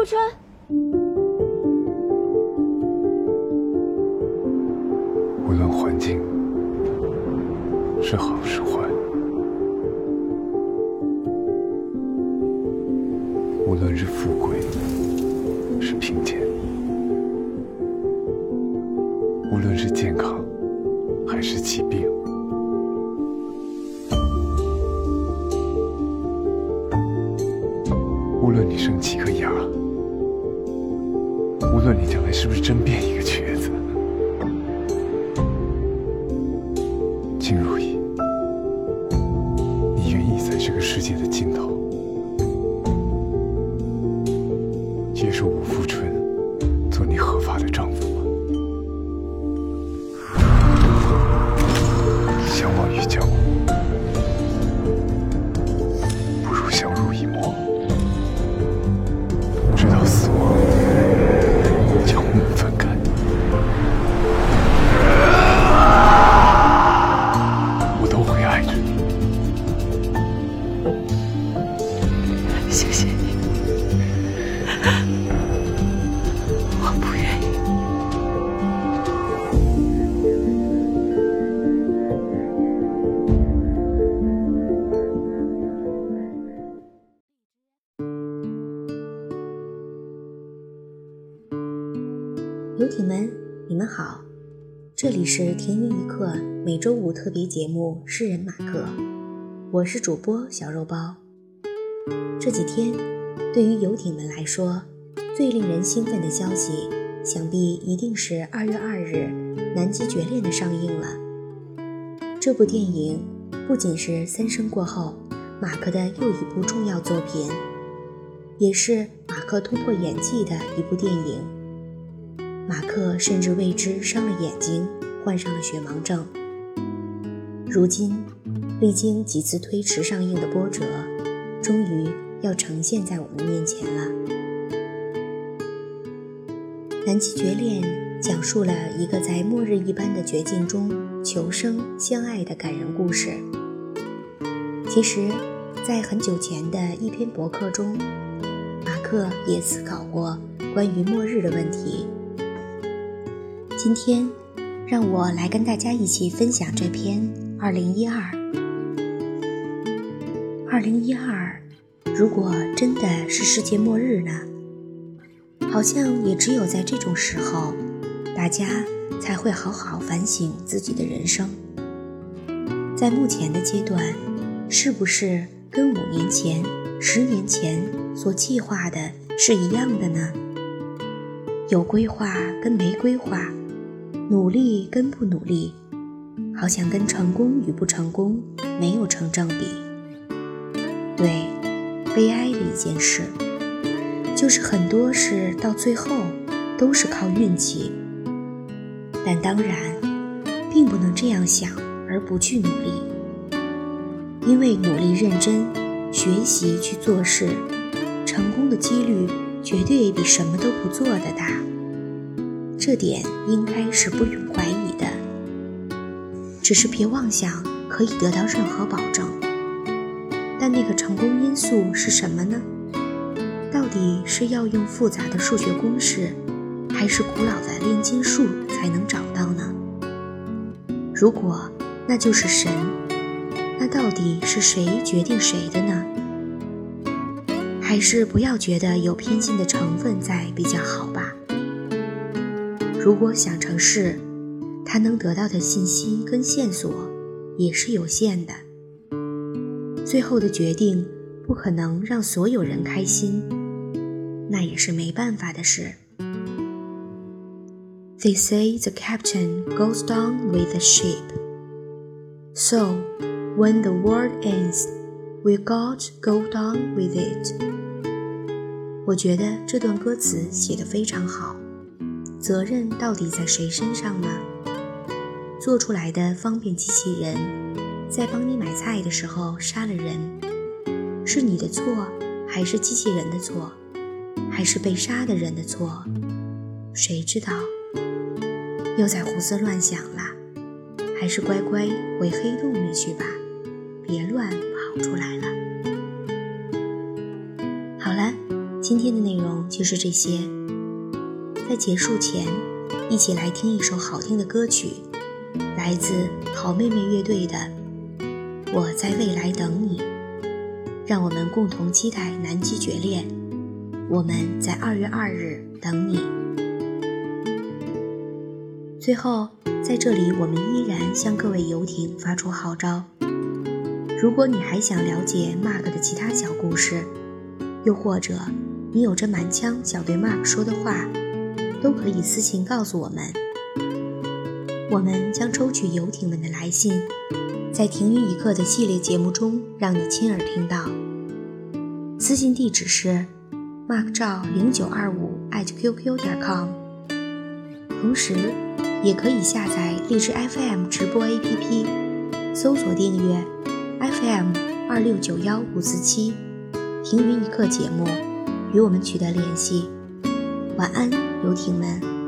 顾春，无论环境是好是坏，无论是富贵是贫贱，无论是健康还是疾病，无论你生几个是不是真变异？游艇们，你们好，这里是停云一刻每周五特别节目《诗人马克》，我是主播小肉包。这几天，对于游艇们来说，最令人兴奋的消息，想必一定是二月二日《南极绝恋》的上映了。这部电影不仅是三生过后马克的又一部重要作品，也是马克突破演技的一部电影。马克甚至为之伤了眼睛，患上了血盲症。如今，历经几次推迟上映的波折，终于要呈现在我们面前了。《南极绝恋》讲述了一个在末日一般的绝境中求生相爱的感人故事。其实，在很久前的一篇博客中，马克也思考过关于末日的问题。今天，让我来跟大家一起分享这篇《二零一二》。二零一二，如果真的是世界末日呢？好像也只有在这种时候，大家才会好好反省自己的人生。在目前的阶段，是不是跟五年前、十年前所计划的是一样的呢？有规划跟没规划，努力跟不努力，好像跟成功与不成功没有成正比。对，悲哀的一件事，就是很多事到最后都是靠运气。但当然，并不能这样想而不去努力，因为努力认真学习去做事，成功的几率绝对比什么都不做的大。这点应该是不用怀疑的。只是别妄想可以得到任何保证。但那个成功因素是什么呢？到底是要用复杂的数学公式，还是古老的炼金术才能找到呢？如果那就是神，那到底是谁决定谁的呢？还是不要觉得有偏心的成分在比较好吧。如果想成事，他能得到的信息跟线索也是有限的。最后的决定不可能让所有人开心，那也是没办法的事。They say the captain goes down with the ship. So, when the world ends, we God go down with it? 我觉得这段歌词写得非常好。责任到底在谁身上呢？做出来的方便机器人，在帮你买菜的时候杀了人，是你的错，还是机器人的错，还是被杀的人的错？谁知道？又在胡思乱想啦，还是乖乖回黑洞里去吧，别乱跑出来了。好了。今天的内容就是这些。在结束前，一起来听一首好听的歌曲，来自好妹妹乐队的《我在未来等你》，让我们共同期待南极决裂。我们在二月二日等你。最后，在这里，我们依然向各位游艇发出号召：如果你还想了解 Mark 的其他小故事，又或者你有着满腔想对 Mark 说的话，都可以私信告诉我们，我们将抽取游艇们的来信，在停云一刻的系列节目中让你亲耳听到。私信地址是 mark 赵零九二五 @qq 点 com，同时也可以下载荔枝 FM 直播 APP，搜索订阅 FM 二六九幺五四七停云一刻节目，与我们取得联系。晚安，游艇们。